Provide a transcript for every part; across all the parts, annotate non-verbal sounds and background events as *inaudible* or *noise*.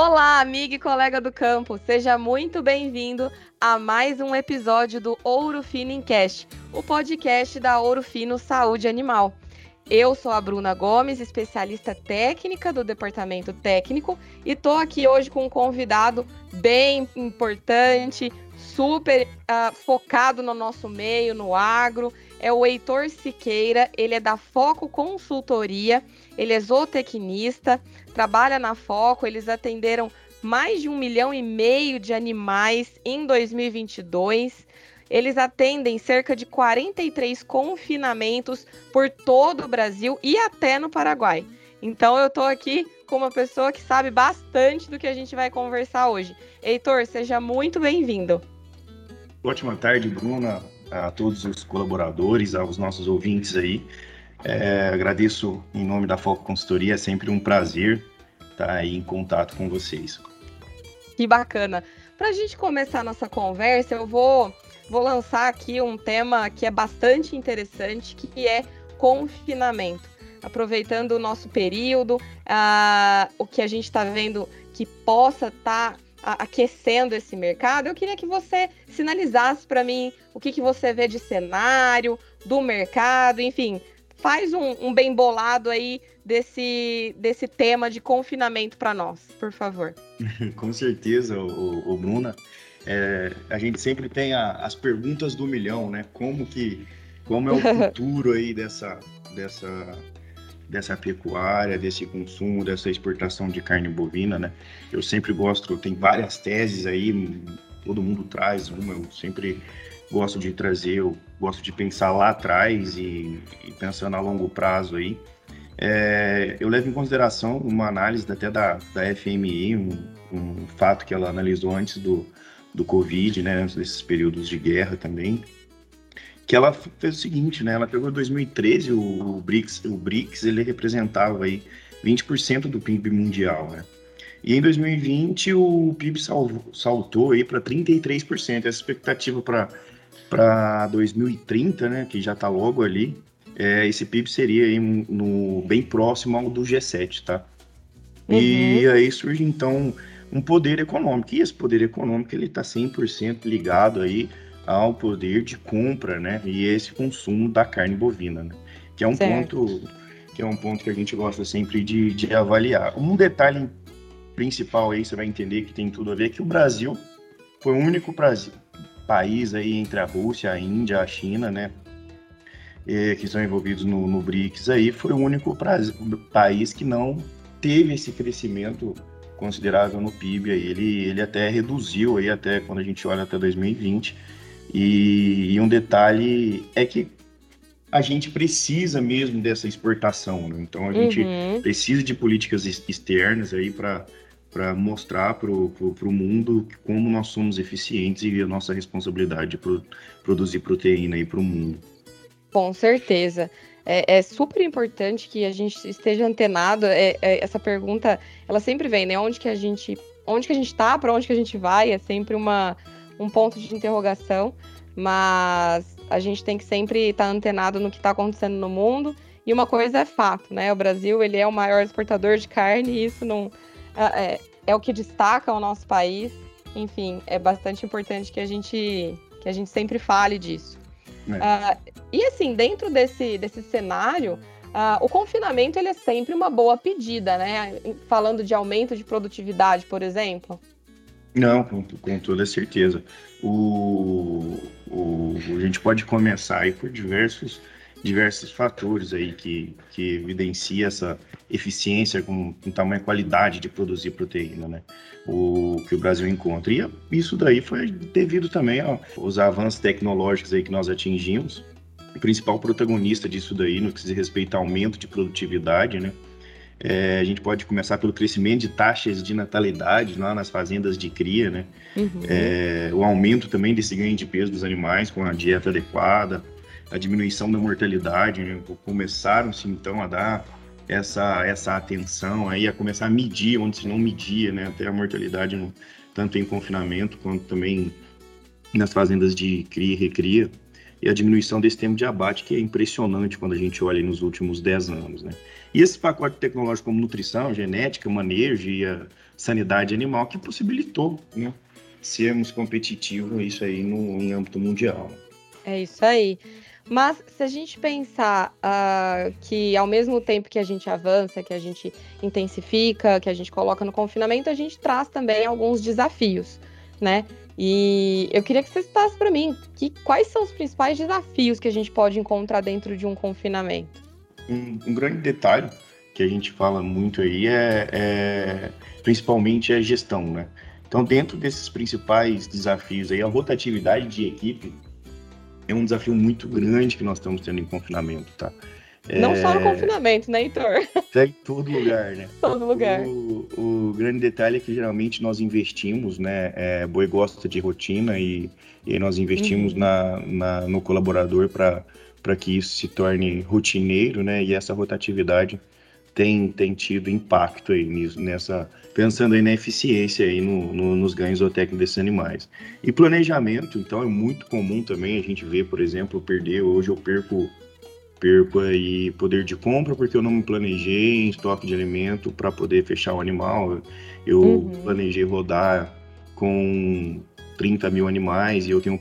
Olá, amiga e colega do campo, seja muito bem-vindo a mais um episódio do Ouro Fino Encast, o podcast da Ouro Fino Saúde Animal. Eu sou a Bruna Gomes, especialista técnica do departamento técnico, e estou aqui hoje com um convidado bem importante, super uh, focado no nosso meio, no agro. É o Heitor Siqueira, ele é da Foco Consultoria, ele é zootecnista, trabalha na Foco, eles atenderam mais de um milhão e meio de animais em 2022. Eles atendem cerca de 43 confinamentos por todo o Brasil e até no Paraguai. Então eu estou aqui com uma pessoa que sabe bastante do que a gente vai conversar hoje. Heitor, seja muito bem-vindo. Ótima tarde, Bruna, a todos os colaboradores, aos nossos ouvintes aí. É, agradeço em nome da Foco Consultoria, é sempre um prazer estar aí em contato com vocês. Que bacana. Para a gente começar a nossa conversa, eu vou vou lançar aqui um tema que é bastante interessante, que é confinamento. Aproveitando o nosso período, uh, o que a gente está vendo que possa estar tá aquecendo esse mercado, eu queria que você sinalizasse para mim o que, que você vê de cenário, do mercado, enfim, faz um, um bem bolado aí desse, desse tema de confinamento para nós, por favor. *laughs* Com certeza, o, o Bruna é, a gente sempre tem a, as perguntas do milhão, né? Como que, como é o *laughs* futuro aí dessa, dessa, dessa pecuária, desse consumo, dessa exportação de carne bovina, né? Eu sempre gosto, tem várias teses aí, todo mundo traz uma, eu sempre gosto de trazer, eu gosto de pensar lá atrás e, e pensando a longo prazo aí. É, eu levo em consideração uma análise até da, da FMI, um, um fato que ela analisou antes do, do Covid, né, desses períodos de guerra também, que ela fez o seguinte, né, ela pegou 2013, o, o BRICS, o BRICS ele representava aí 20% do PIB mundial, né, e em 2020 o PIB salvo, saltou aí para 33%, essa expectativa para para 2030, né, que já está logo ali, é, esse PIB seria aí no, bem próximo ao do G7, tá? Uhum. E aí surge então um poder econômico. E esse poder econômico ele está 100% ligado aí ao poder de compra, né? E esse consumo da carne bovina, né? Que é um certo. ponto que é um ponto que a gente gosta sempre de, de avaliar. Um detalhe principal aí, você vai entender que tem tudo a ver, que o Brasil foi o único Brasil, país aí entre a Rússia, a Índia, a China, né? que estão envolvidos no, no BRICS aí, foi o único país que não teve esse crescimento considerável no PIB. Aí. Ele, ele até reduziu aí até quando a gente olha até 2020. E, e um detalhe é que a gente precisa mesmo dessa exportação, né? Então a gente uhum. precisa de políticas externas aí para para mostrar para o mundo como nós somos eficientes e a nossa responsabilidade de pro, produzir proteína aí para o mundo. Com certeza é, é, super importante que a gente esteja antenado. É, é, essa pergunta, ela sempre vem, né? Onde que a gente, onde que a gente tá, para onde que a gente vai? É sempre uma, um ponto de interrogação, mas a gente tem que sempre estar tá antenado no que está acontecendo no mundo. E uma coisa é fato, né? O Brasil ele é o maior exportador de carne e isso não é, é, é o que destaca o nosso país. Enfim, é bastante importante que a gente que a gente sempre fale disso. Uh, e assim, dentro desse, desse cenário, uh, o confinamento ele é sempre uma boa pedida, né? Falando de aumento de produtividade, por exemplo. Não, com, com toda certeza. O, o, a gente pode começar aí por diversos diversos fatores aí que, que evidencia essa eficiência com, com tamanho e qualidade de produzir proteína, né? O que o Brasil encontra. E isso daí foi devido também aos avanços tecnológicos aí que nós atingimos. O principal protagonista disso daí, no que se respeita ao aumento de produtividade, né? É, a gente pode começar pelo crescimento de taxas de natalidade lá nas fazendas de cria, né? Uhum. É, o aumento também desse ganho de peso dos animais com a dieta adequada, a diminuição da mortalidade, né? começaram-se então a dar essa, essa atenção aí, a começar a medir onde se não media, né? Até a mortalidade, no, tanto em confinamento quanto também nas fazendas de cria e recria. E a diminuição desse tempo de abate, que é impressionante quando a gente olha nos últimos 10 anos. Né? E esse pacote tecnológico como nutrição, genética, manejo e a sanidade animal que possibilitou né, sermos competitivos isso aí no, em âmbito mundial. É isso aí. Mas se a gente pensar uh, que ao mesmo tempo que a gente avança, que a gente intensifica, que a gente coloca no confinamento, a gente traz também alguns desafios, né? E eu queria que você citasse para mim que, quais são os principais desafios que a gente pode encontrar dentro de um confinamento. Um, um grande detalhe que a gente fala muito aí é, é principalmente a gestão, né? Então, dentro desses principais desafios aí, a rotatividade de equipe é um desafio muito grande que nós estamos tendo em confinamento, tá? Não é... só no confinamento, né, Heitor? *laughs* Em todo lugar, né? todo lugar. O, o, grande detalhe é que geralmente nós investimos, né? É, Boi gosta de rotina e, e nós investimos uhum. na, na, no colaborador para que isso se torne rotineiro, né? E essa rotatividade tem, tem tido impacto aí nisso, nessa, pensando aí na eficiência aí no, no, nos ganhos zootécnicos desses animais. E planejamento, então, é muito comum também a gente ver, por exemplo, perder, hoje eu perco perco aí poder de compra porque eu não me planejei em estoque de alimento para poder fechar o animal. Eu uhum. planejei rodar com 30 mil animais e eu tenho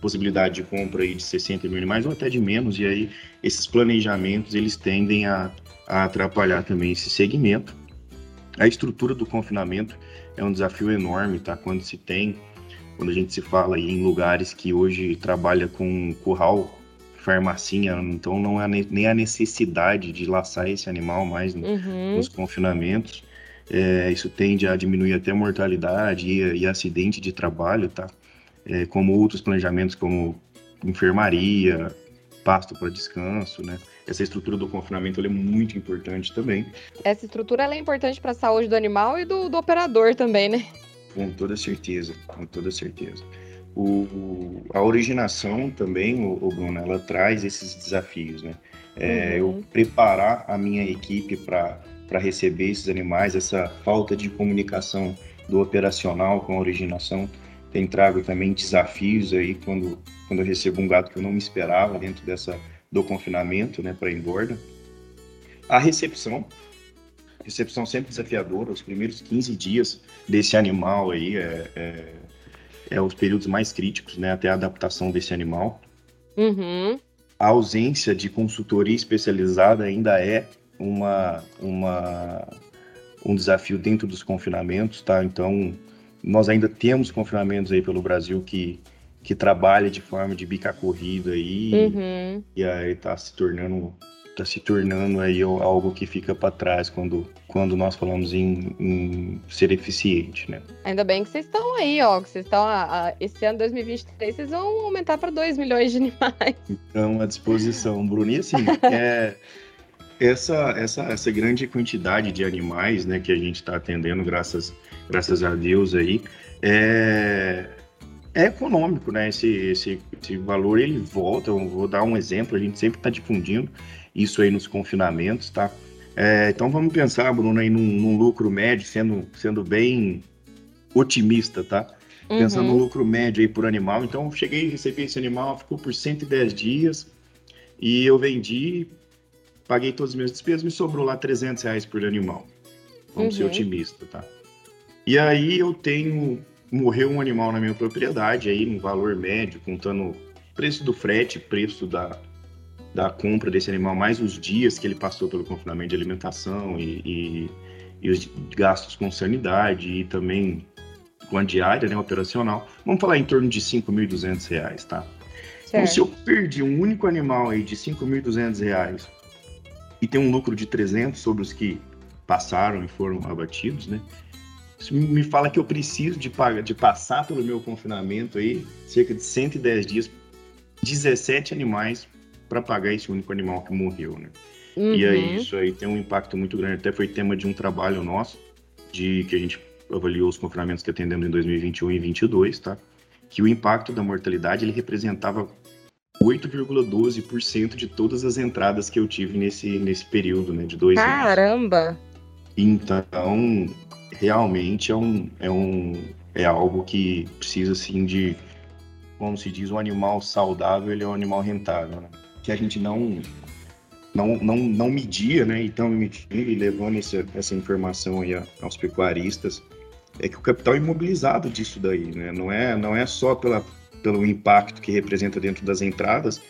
possibilidade de compra aí de 60 mil animais ou até de menos, e aí esses planejamentos eles tendem a a atrapalhar também esse segmento. A estrutura do confinamento é um desafio enorme, tá? Quando se tem, quando a gente se fala em lugares que hoje trabalha com curral, farmacinha, então não há nem a necessidade de laçar esse animal mais uhum. nos confinamentos. É, isso tende a diminuir até a mortalidade e, e acidente de trabalho, tá? É, como outros planejamentos como enfermaria, pasto para descanso, né? essa estrutura do confinamento é muito importante também. Essa estrutura é importante para a saúde do animal e do, do, operador também, né? Com toda certeza, com toda certeza. O, a originação também, o, o Bruno, ela traz esses desafios, né? É, uhum. Eu preparar a minha equipe para receber esses animais, essa falta de comunicação do operacional com a originação tem trago também desafios aí quando, quando eu recebo um gato que eu não me esperava dentro dessa do confinamento, né, para engorda. A recepção, recepção sempre desafiadora, os primeiros 15 dias desse animal aí é, é, é os períodos mais críticos, né, até a adaptação desse animal. Uhum. A ausência de consultoria especializada ainda é uma, uma, um desafio dentro dos confinamentos, tá? Então, nós ainda temos confinamentos aí pelo Brasil que que trabalha de forma de bica corrida aí uhum. e aí tá se tornando tá se tornando aí algo que fica para trás quando, quando nós falamos em, em, ser eficiente, né? Ainda bem que vocês estão aí, ó, que vocês estão esse ano 2023 vocês vão aumentar para 2 milhões de animais. Então, à disposição, Bruno. E assim, *laughs* é, essa, essa, essa grande quantidade de animais, né, que a gente está atendendo, graças, graças a Deus aí, é, é econômico, né? Esse, esse, esse valor ele volta. Eu vou dar um exemplo, a gente sempre está difundindo isso aí nos confinamentos, tá? É, então vamos pensar, Bruno, aí num, num, lucro médio, sendo, sendo bem otimista, tá? Uhum. Pensando no lucro médio aí por animal. Então, cheguei, recebi esse animal, ficou por 110 dias e eu vendi, paguei todas as minhas despesas, me sobrou lá 300 reais por animal. Vamos uhum. ser otimistas, tá? E aí eu tenho morreu um animal na minha propriedade, aí um valor médio, contando preço do frete, preço da, da compra desse animal, mais os dias que ele passou pelo confinamento de alimentação e, e, e os gastos com sanidade e também com a diária né, operacional, vamos falar em torno de R$ 5.200, tá? Certo. Então, se eu perdi um único animal aí de R$ 5.200 e tem um lucro de 300 sobre os que passaram e foram abatidos, né? Me fala que eu preciso de, de passar pelo meu confinamento aí, cerca de 110 dias, 17 animais para pagar esse único animal que morreu, né? Uhum. E aí isso aí tem um impacto muito grande. Até foi tema de um trabalho nosso, de que a gente avaliou os confinamentos que atendemos em 2021 e 2022, tá? Que o impacto da mortalidade ele representava 8,12% de todas as entradas que eu tive nesse, nesse período, né, de dois Caramba. anos. Caramba! Então, realmente é um, é um é algo que precisa assim de como se diz, um animal saudável, ele é um animal rentável, né? Que a gente não não, não, não media, né? Então, e levando essa, essa informação aí aos pecuaristas, é que o capital é imobilizado disso daí, né? Não é, não é só pela, pelo impacto que representa dentro das entradas,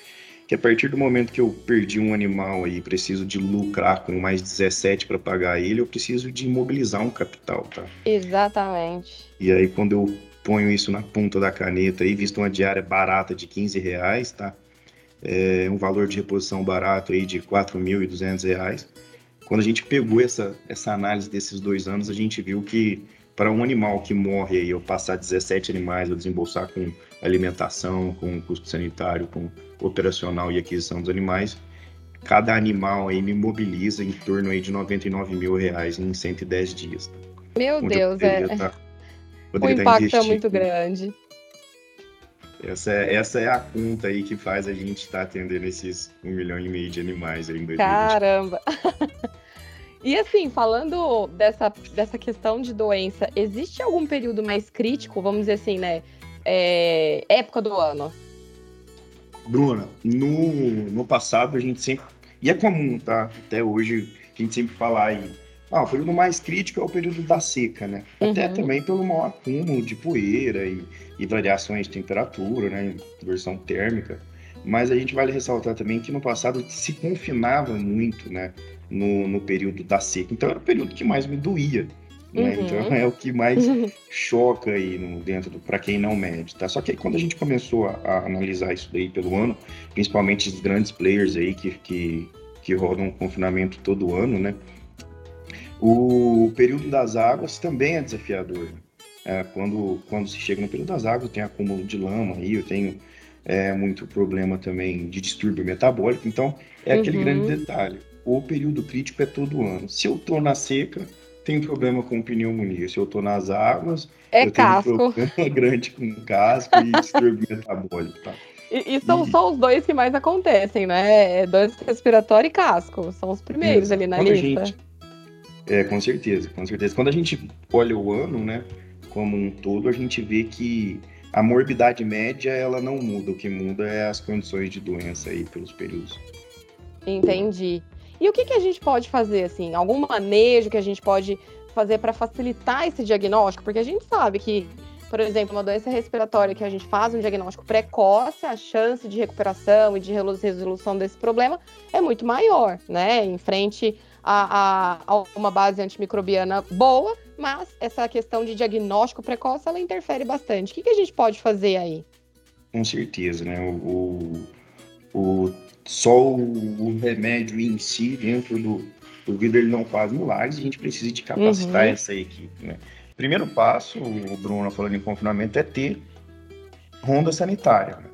que a partir do momento que eu perdi um animal aí, preciso de lucrar com mais 17 para pagar ele, eu preciso de imobilizar um capital, tá? Exatamente. E aí, quando eu ponho isso na ponta da caneta aí, visto uma diária barata de 15 reais, tá? É um valor de reposição barato aí de 4.200 reais. Quando a gente pegou essa, essa análise desses dois anos, a gente viu que para um animal que morre aí, eu passar 17 animais, eu desembolsar com alimentação, com custo sanitário, com operacional e aquisição dos animais, cada animal aí me mobiliza em torno aí de 99 mil reais em 110 dias. Meu Deus, é. Tá, o impacto é muito grande. Essa é, essa é a conta aí que faz a gente estar tá atendendo esses um milhão e meio de animais aí em 2020. Caramba! *laughs* E assim, falando dessa, dessa questão de doença, existe algum período mais crítico, vamos dizer assim, né? É, época do ano? Bruna, no, no passado a gente sempre. E é comum, tá? Até hoje a gente sempre fala aí. Ah, o período mais crítico é o período da seca, né? Uhum. Até também pelo maior acúmulo de poeira e, e variações de temperatura, né? Versão térmica. Mas a gente vale ressaltar também que no passado se confinava muito, né? no, no período da seca. Então era o período que mais me doía. Né? Uhum. Então é o que mais choca aí no, dentro para quem não mede, tá? Só que aí, quando a gente começou a, a, analisar isso daí pelo ano, principalmente os grandes players aí que, que, que rodam confinamento todo ano, né? O período das águas também é desafiador. É, quando, quando se chega no período das águas, tem acúmulo de lama aí, eu tenho é, muito problema também de distúrbio metabólico, então é aquele uhum. grande detalhe o período crítico é todo ano. Se eu estou na seca, tenho problema com pneumonia. Se eu estou nas águas, é eu casco. tenho problema *laughs* grande com casco e distúrbio *laughs* metabólico. Tá? E, e são e... só os dois que mais acontecem, né? É doença respiratória e casco. São os primeiros é, ali na lista. Gente... É, com certeza, com certeza. Quando a gente olha o ano, né, como um todo, a gente vê que a morbidade média, ela não muda. O que muda é as condições de doença aí pelos períodos. Entendi. E o que, que a gente pode fazer, assim? Algum manejo que a gente pode fazer para facilitar esse diagnóstico? Porque a gente sabe que, por exemplo, uma doença respiratória que a gente faz um diagnóstico precoce, a chance de recuperação e de resolução desse problema é muito maior, né? Em frente a, a, a uma base antimicrobiana boa, mas essa questão de diagnóstico precoce, ela interfere bastante. O que, que a gente pode fazer aí? Com certeza, né? O, o, o só o, o, remédio em si, dentro do, do vidro, ele não faz milagres, a gente precisa de capacitar uhum. essa equipe, né? Primeiro passo, o Bruno falando em confinamento, é ter ronda sanitária. Né?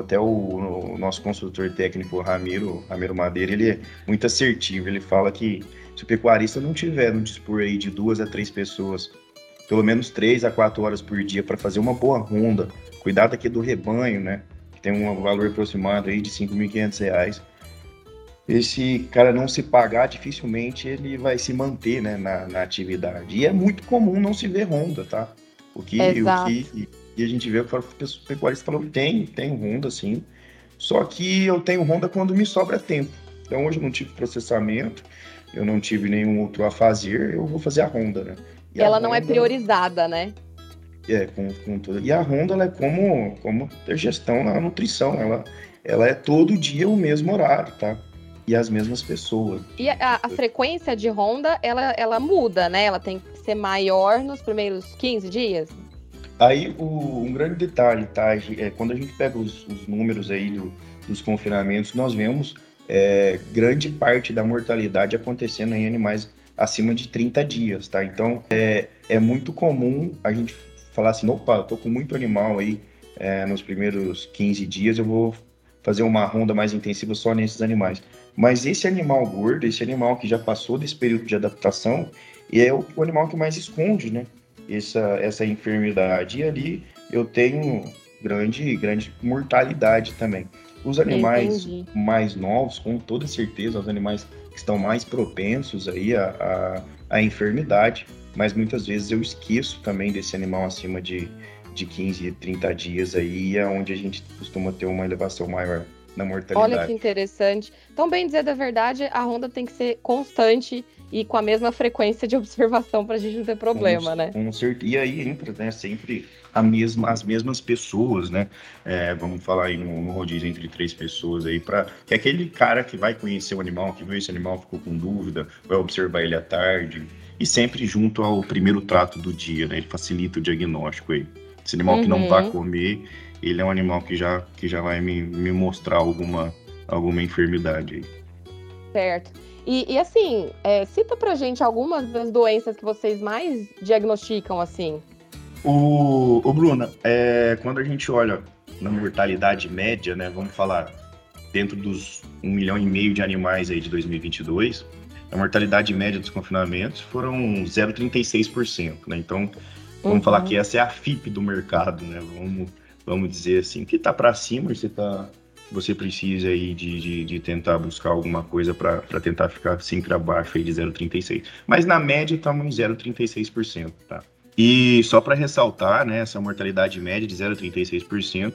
Até o, o, nosso consultor técnico, Ramiro, Ramiro Madeira, ele é muito assertivo. Ele fala que se o pecuarista não tiver no dispor aí de duas a três pessoas, pelo menos três a quatro horas por dia para fazer uma boa ronda, cuidar aqui do rebanho, né? Tem um valor aproximado aí de R$ 5.500. Esse cara não se pagar, dificilmente ele vai se manter né, na, na atividade. E é muito comum não se ver Honda, tá? O que, o que e a gente vê que o pecuarista falou tem, tem Honda sim. Só que eu tenho Honda quando me sobra tempo. Então hoje eu não tive processamento, eu não tive nenhum outro a fazer, eu vou fazer a Honda, né? E ela não é priorizada, né? É, com, com tudo. E a Honda, ela é como, como ter gestão na nutrição. Ela, ela é todo dia o mesmo horário, tá? E as mesmas pessoas. E a, a frequência de Honda, ela, ela muda, né? Ela tem que ser maior nos primeiros 15 dias? Aí, o, um grande detalhe, tá? É, quando a gente pega os, os números aí do, dos confinamentos, nós vemos é, grande parte da mortalidade acontecendo em animais acima de 30 dias, tá? Então, é, é muito comum a gente falar assim, opa, tô com muito animal aí é, nos primeiros 15 dias, eu vou fazer uma ronda mais intensiva só nesses animais. Mas esse animal gordo, esse animal que já passou desse período de adaptação, é o, o animal que mais esconde, né? Essa, essa enfermidade. E ali eu tenho grande, grande mortalidade também. Os animais Entendi. mais novos, com toda certeza, os animais que estão mais propensos aí à, à, à enfermidade mas muitas vezes eu esqueço também desse animal acima de, de 15 a 30 dias aí, é onde a gente costuma ter uma elevação maior na mortalidade. Olha que interessante. Então, bem dizer da verdade, a ronda tem que ser constante e com a mesma frequência de observação para a gente não ter problema, com, né? Com certeza. E aí entra, né, sempre a mesma, as mesmas pessoas, né? É, vamos falar aí no, no, rodízio entre três pessoas aí, para que aquele cara que vai conhecer o animal, que viu esse animal, ficou com dúvida, vai observar ele à tarde, e sempre junto ao primeiro trato do dia, né? Ele facilita o diagnóstico aí. Esse animal uhum. que não vai uhum. comer, ele é um animal que já, que já vai me, me mostrar alguma, alguma enfermidade aí. Certo. E, e assim, é, cita pra gente algumas das doenças que vocês mais diagnosticam, assim. O, o Bruna, é, quando a gente olha na mortalidade média, né, vamos falar dentro dos um milhão e meio de animais aí de 2022, a mortalidade média dos confinamentos foram 0,36%, né? Então, vamos uhum. falar que essa é a FIP do mercado, né? Vamos, vamos dizer assim, que tá para cima, você tá você precisa aí de, de, de tentar buscar alguma coisa para tentar ficar sempre abaixo aí de 0,36. Mas na média estamos em 0,36%, tá? E só para ressaltar, né, essa mortalidade média de 0,36%,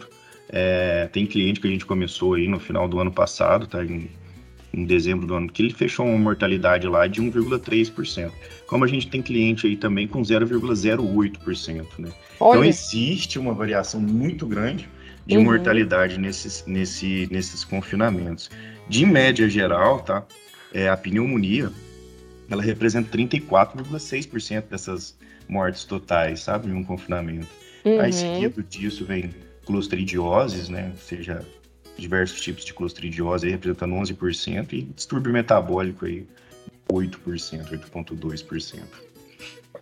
é, tem cliente que a gente começou aí no final do ano passado, tá? Em, em dezembro do ano, que ele fechou uma mortalidade lá de 1,3%. Como a gente tem cliente aí também com 0,08%, né? Olha. Então existe uma variação muito grande de uhum. mortalidade nesses, nesse, nesses confinamentos. De média geral, tá? É, a pneumonia, ela representa 34,6% dessas mortes totais, sabe? Em um confinamento. Uhum. Aí, seguido disso, vem clostridioses, né? Ou seja, diversos tipos de clostridiose, aí, representando 11%, e distúrbio metabólico aí, 8%, 8,2%.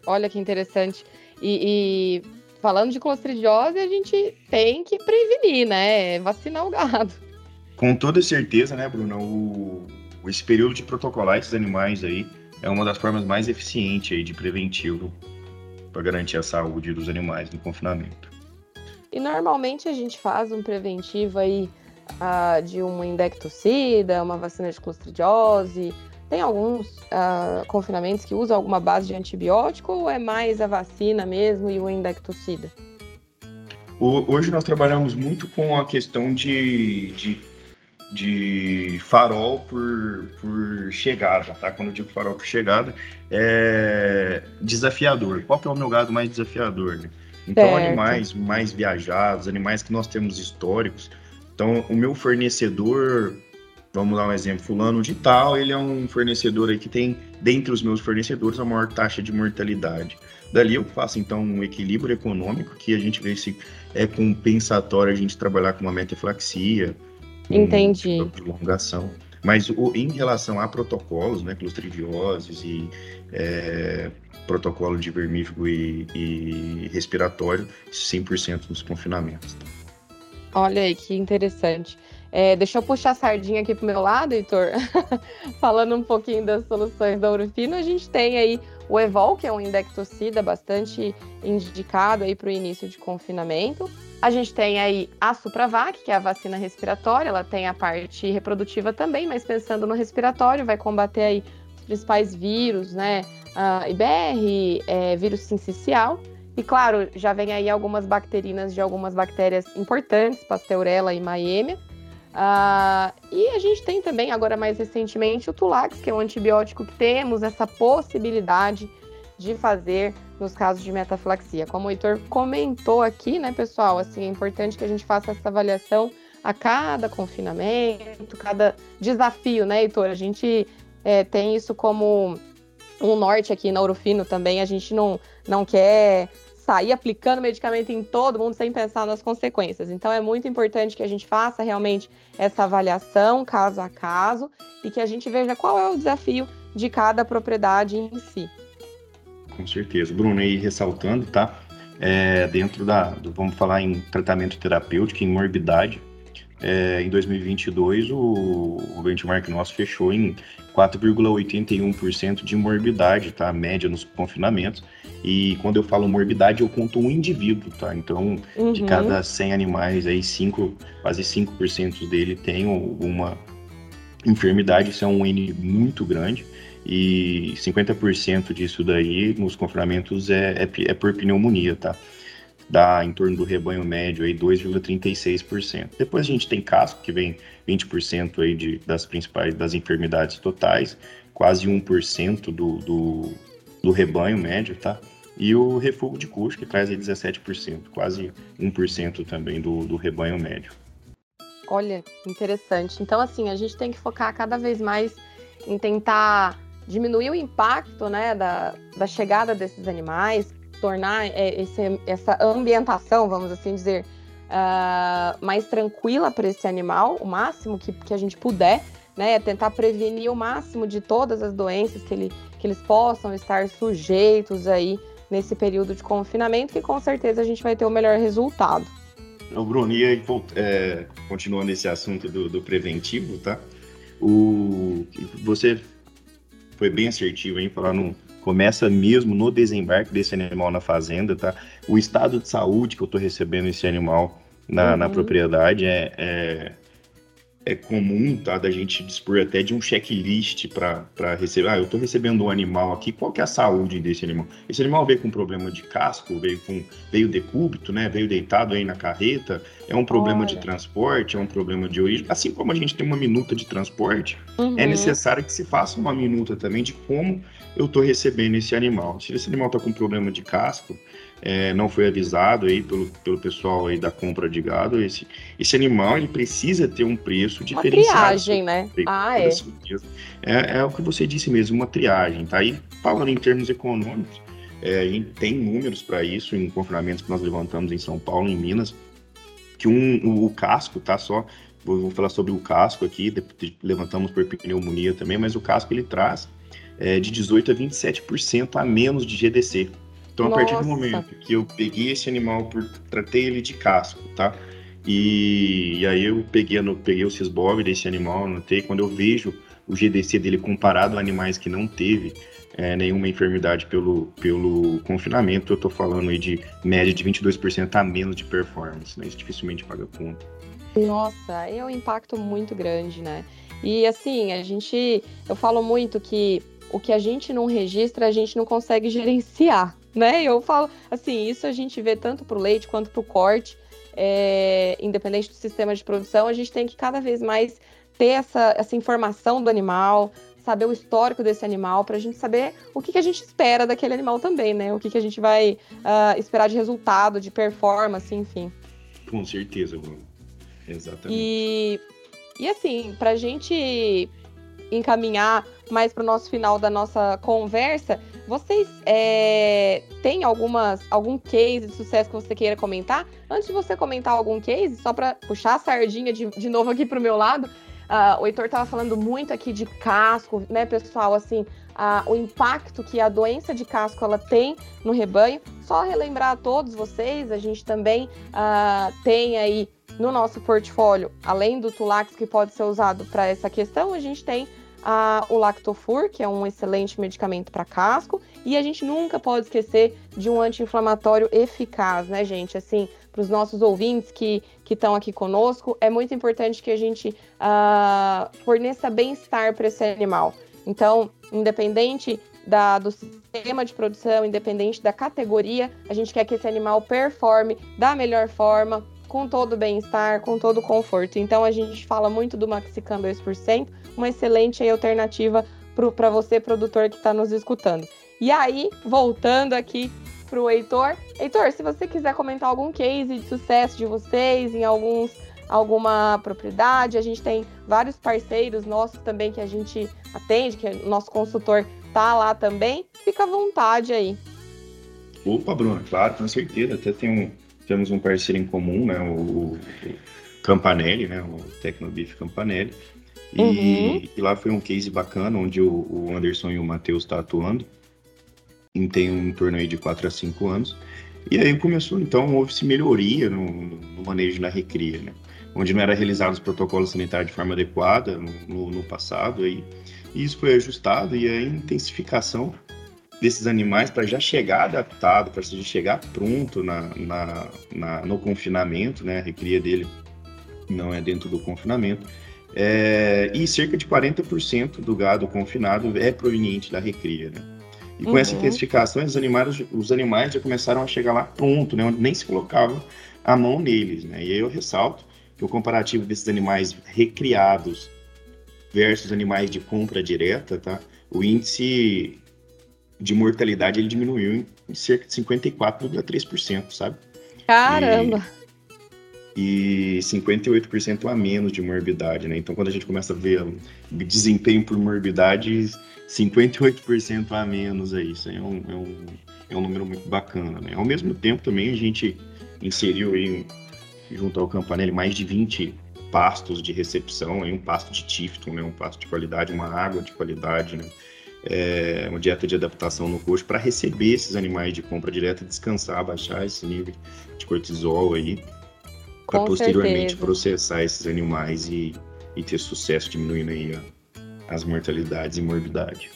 Olha que interessante. E, e falando de clostridiose, a gente tem que prevenir, né? Vacinar o gado. Com toda certeza, né, Bruna? O, esse período de protocolar esses animais aí é uma das formas mais eficientes aí de preventivo para garantir a saúde dos animais no confinamento. E normalmente a gente faz um preventivo aí uh, de uma indectocida, uma vacina de clostridiose, tem alguns uh, confinamentos que usam alguma base de antibiótico ou é mais a vacina mesmo e o indectocida? Hoje nós trabalhamos muito com a questão de, de, de farol por, por chegada, tá? Quando eu digo farol por chegada, é desafiador. Qual que é o meu gado mais desafiador, né? Então, certo. animais mais viajados, animais que nós temos históricos. Então, o meu fornecedor Vamos dar um exemplo, fulano de tal, ele é um fornecedor aí que tem, dentre os meus fornecedores, a maior taxa de mortalidade. Dali eu faço, então, um equilíbrio econômico, que a gente vê se é compensatório a gente trabalhar com uma metaflaxia, Entendi. prolongação. Mas o, em relação a protocolos, né, clostridioses e é, protocolo de vermífugo e, e respiratório, 100% nos confinamentos. Olha aí, que interessante. É, deixa eu puxar a sardinha aqui pro meu lado, Heitor. *laughs* Falando um pouquinho das soluções da Urufino, a gente tem aí o Evol, que é um indectocida bastante indicado aí para o início de confinamento. A gente tem aí a Supravac, que é a vacina respiratória, ela tem a parte reprodutiva também, mas pensando no respiratório, vai combater aí os principais vírus, né? Uh, IBR, é, vírus sincicial. E claro, já vem aí algumas bacterinas de algumas bactérias importantes, Pasteurella e Maemia. Uh, e a gente tem também, agora mais recentemente, o Tulax, que é um antibiótico que temos essa possibilidade de fazer nos casos de metaflaxia. Como o Heitor comentou aqui, né, pessoal, assim, é importante que a gente faça essa avaliação a cada confinamento, cada desafio, né, Heitor? A gente é, tem isso como um norte aqui na Urufino também, a gente não, não quer sair aplicando medicamento em todo mundo sem pensar nas consequências. Então é muito importante que a gente faça realmente essa avaliação caso a caso e que a gente veja qual é o desafio de cada propriedade em si. Com certeza. Bruno, aí ressaltando, tá? É, dentro da, do, vamos falar em tratamento terapêutico, em morbidade, é, em 2022 o, o benchmark nosso fechou em 4,81% de morbidade, tá? A média nos confinamentos. E quando eu falo morbidade, eu conto um indivíduo, tá? Então, uhum. de cada 100 animais, aí 5, quase 5% dele tem uma enfermidade, isso é um N muito grande. E 50% disso daí nos confinamentos é, é, é por pneumonia, tá? Dá em torno do rebanho médio aí 2,36%. Depois a gente tem casco, que vem 20% aí de, das principais das enfermidades totais, quase 1% do, do, do rebanho médio, tá? E o refúgio de custo, que traz aí 17%, quase 1% também do, do rebanho médio. Olha, interessante. Então, assim, a gente tem que focar cada vez mais em tentar diminuir o impacto né, da, da chegada desses animais, tornar é, esse, essa ambientação, vamos assim dizer, uh, mais tranquila para esse animal, o máximo que, que a gente puder, né? Tentar prevenir o máximo de todas as doenças que, ele, que eles possam estar sujeitos aí nesse período de confinamento, que com certeza a gente vai ter o melhor resultado. O Bruno, e aí, é, continuando esse assunto do, do, preventivo, tá? O, você foi bem assertivo em falar no, começa mesmo no desembarque desse animal na fazenda, tá? O estado de saúde que eu estou recebendo esse animal na, uhum. na propriedade é, é, é comum, tá? Da gente dispor até de um checklist para receber. Ah, eu estou recebendo um animal aqui, qual que é a saúde desse animal? Esse animal veio com problema de casco, veio com veio decúbito, né? Veio deitado aí na carreta, é um problema Olha. de transporte, é um problema de origem. Assim como a gente tem uma minuta de transporte, é uhum. é necessário que se faça uma minuta também de como eu estou recebendo esse animal. Se esse animal está com problema de casco, é, não foi avisado aí pelo, pelo pessoal aí da compra de gado, esse, esse animal ele precisa ter um preço diferenciado. Uma triagem, né? Ah, é. é. É o que você disse mesmo, uma triagem, tá? aí falando em termos econômicos, é, a gente tem números para isso em confinamentos que nós levantamos em São Paulo, em Minas, que um, o, o casco, tá? Só vou, vou, falar sobre o casco aqui, levantamos por pneumonia também, mas o casco ele traz é, de 18 a 27% a menos de GDC. Então, a partir do momento que eu peguei esse animal, por, tratei ele de casco, tá? E, e aí eu peguei, no, peguei o cisbob desse animal, anotei, quando eu vejo o GDC dele comparado a animais que não teve é, nenhuma enfermidade pelo, pelo confinamento, eu tô falando aí de média de 22% a menos de performance, né? Isso dificilmente paga conta. Nossa, é um impacto muito grande, né? E assim, a gente, eu falo muito que o que a gente não registra, a gente não consegue gerenciar né? Eu falo, assim, isso a gente vê tanto para o leite quanto para o corte, é, independente do sistema de produção, a gente tem que cada vez mais ter essa, essa informação do animal, saber o histórico desse animal, para a gente saber o que, que, a gente espera daquele animal também, né? O que, que a gente vai uh, esperar de resultado, de performance, enfim. Com certeza, Bruno. Exatamente. E, e assim, para a gente encaminhar mais para o nosso final da nossa conversa, vocês é, têm algumas, algum case de sucesso que você queira comentar? Antes de você comentar algum case, só para puxar a sardinha de, de novo aqui para o meu lado, uh, o Heitor estava falando muito aqui de casco, né, pessoal? Assim, uh, o impacto que a doença de casco ela tem no rebanho. Só relembrar a todos vocês, a gente também uh, tem aí no nosso portfólio, além do Tulax que pode ser usado para essa questão, a gente tem a, o Lactofur, que é um excelente medicamento para casco, e a gente nunca pode esquecer de um anti-inflamatório eficaz, né, gente? Assim, para os nossos ouvintes que estão aqui conosco, é muito importante que a gente uh, forneça bem-estar para esse animal. Então, independente da, do sistema de produção, independente da categoria, a gente quer que esse animal performe da melhor forma, com todo o bem-estar, com todo o conforto. Então a gente fala muito do Maxicam 2%, uma excelente alternativa para você, produtor que está nos escutando. E aí, voltando aqui para o Heitor. Heitor, se você quiser comentar algum case de sucesso de vocês em alguns, alguma propriedade, a gente tem vários parceiros nossos também que a gente atende, que o nosso consultor tá lá também. Fica à vontade aí. Opa, Bruno, claro, com certeza. Até tem um, temos um parceiro em comum, né? O, o Campanelli, né? O Tecnobif Campanelli. E, uhum. e, lá foi um case bacana, onde o, o Anderson e o Matheus estão tá atuando. E tem um torno aí de 4 a 5 anos. E aí começou, então, houve-se melhoria no, no, manejo da recria, né? Onde não era realizado os protocolos sanitários de forma adequada no, no passado. Aí, e isso foi ajustado e a intensificação desses animais para já chegar adaptado, para já chegar pronto na, na, na, no confinamento, né? A recria dele não é dentro do confinamento. É, e cerca de 40% do gado confinado é proveniente da recria, né? E com uhum. essa intensificação, os animais, os animais já começaram a chegar lá pronto, né? Onde nem se colocava a mão neles, né? E aí eu ressalto que o comparativo desses animais recriados versus animais de compra direta, tá? O índice de mortalidade ele diminuiu em cerca de 54,3%, sabe? Caramba! E, e 58% a menos de morbidade, né? Então, quando a gente começa a ver desempenho por morbidade, 58% a menos aí, isso aí é um, é, um, é um número muito bacana, né? Ao mesmo tempo, também a gente inseriu aí, junto ao Campanelli, mais de 20 pastos de recepção, aí um pasto de Tifton, né? Um pasto de qualidade, uma água de qualidade, né? É, uma dieta de adaptação no coxo para receber esses animais de compra direta, descansar, baixar esse nível de cortisol aí, para posteriormente certeza. processar esses animais e, e ter sucesso diminuindo aí a, as mortalidades e morbidade.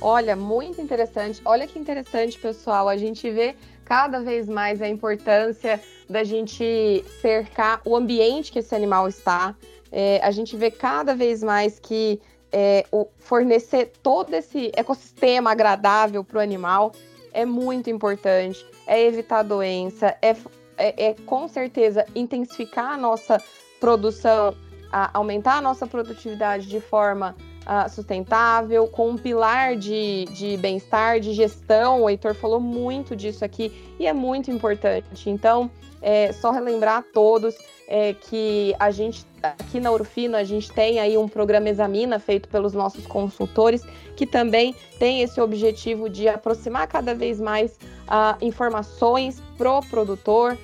Olha, muito interessante. Olha que interessante, pessoal. A gente vê cada vez mais a importância da gente cercar o ambiente que esse animal está. É, a gente vê cada vez mais que é, fornecer todo esse ecossistema agradável para o animal é muito importante. É evitar doença, é, é, é com certeza intensificar a nossa produção, a, aumentar a nossa produtividade de forma uh, sustentável, com um pilar de, de bem-estar, de gestão. O Heitor falou muito disso aqui e é muito importante. Então, é, só relembrar a todos é, que a gente, aqui na Urfino, a gente tem aí um programa Examina feito pelos nossos consultores, que também tem esse objetivo de aproximar cada vez mais uh, informações pro produtor,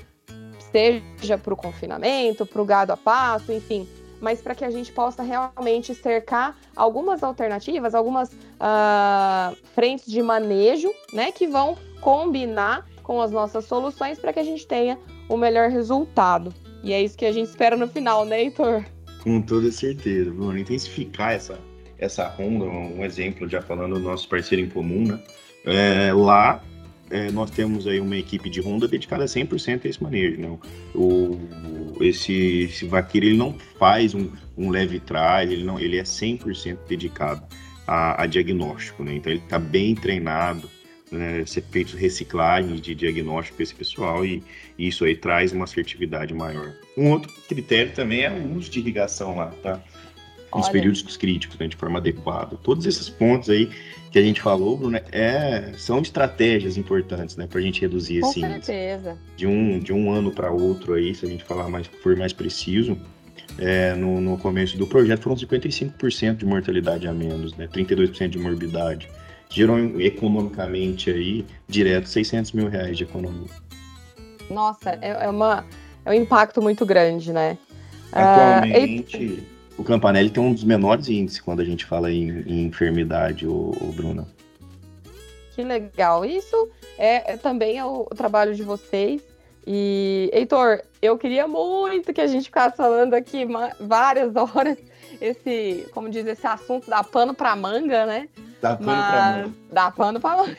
seja para o confinamento, para o gado a pasto, enfim, mas para que a gente possa realmente cercar algumas alternativas, algumas uh, frentes de manejo, né, que vão combinar com as nossas soluções para que a gente tenha o melhor resultado. E é isso que a gente espera no final, né, Heitor? Com toda certeza, Bruno. Intensificar essa, essa ronda, um exemplo, já falando do nosso parceiro em comum, né? É, lá é, nós temos aí uma equipe de ronda dedicada 100% a esse manejo, né? O, esse, esse vaqueiro, ele não faz um, um leve trás, ele, não, ele é 100% dedicado a, a diagnóstico, né? Então ele está bem treinado, né, ser feitos reciclagens de diagnóstico para esse pessoal e, e, isso aí traz uma assertividade maior. Um outro critério também é o uso de irrigação lá, tá? Olha. períodos críticos, né, de forma adequada. Todos esses pontos aí que a gente falou, Bruno, é, são estratégias importantes, né, para a gente reduzir Com esse certeza. de um de um ano para outro aí, se a gente falar mais for mais preciso. É, no, no começo do projeto foram 55% de mortalidade a menos, né? 32% de morbidade gerou economicamente aí, direto, 600 mil reais de economia. Nossa, é, é uma, é um impacto muito grande, né? Atualmente, uh, o Campanelli tem um dos menores índices quando a gente fala em, em enfermidade, o, o Bruna. Que legal. Isso é, é também é o, o trabalho de vocês. E, Heitor, eu queria muito que a gente ficasse falando aqui várias *laughs* horas esse, como diz, esse assunto dá pano para manga, né? Dá pano Mas... pra manga. Dá pano pra manga.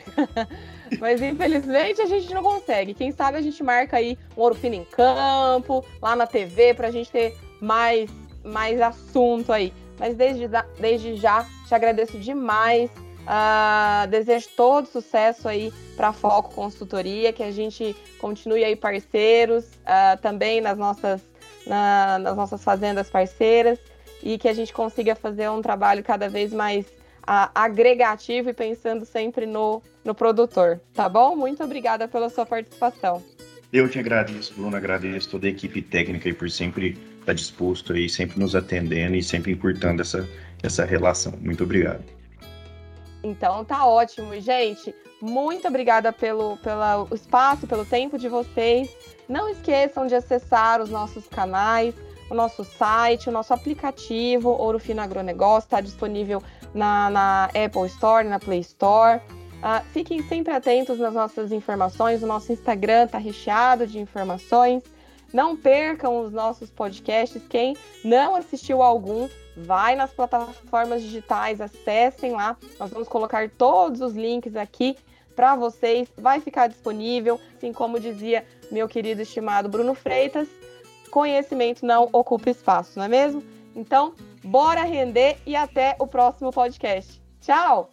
*laughs* Mas infelizmente a gente não consegue. Quem sabe a gente marca aí um ouro fino em campo, lá na TV, pra gente ter mais, mais assunto aí. Mas desde, desde já te agradeço demais. Uh, desejo todo sucesso aí para Foco Consultoria, que a gente continue aí parceiros uh, também nas nossas, na, nas nossas fazendas parceiras e que a gente consiga fazer um trabalho cada vez mais a, agregativo e pensando sempre no, no produtor, tá bom? Muito obrigada pela sua participação. Eu te agradeço, Bruno, agradeço toda a equipe técnica e por sempre estar disposto aí, sempre nos atendendo e sempre encurtando essa, essa relação. Muito obrigado. Então tá ótimo, gente. Muito obrigada pelo, pelo espaço, pelo tempo de vocês. Não esqueçam de acessar os nossos canais o nosso site, o nosso aplicativo Ouro Fino Agronegócio está disponível na, na, Apple Store, na Play Store. Uh, fiquem sempre atentos nas nossas informações, o nosso Instagram está recheado de informações. Não percam os nossos podcasts. Quem não assistiu algum, vai nas plataformas digitais, acessem lá. Nós vamos colocar todos os links aqui para vocês. Vai ficar disponível, assim como dizia meu querido estimado Bruno Freitas conhecimento não ocupa espaço, não é mesmo? Então, bora render e até o próximo podcast. Tchau!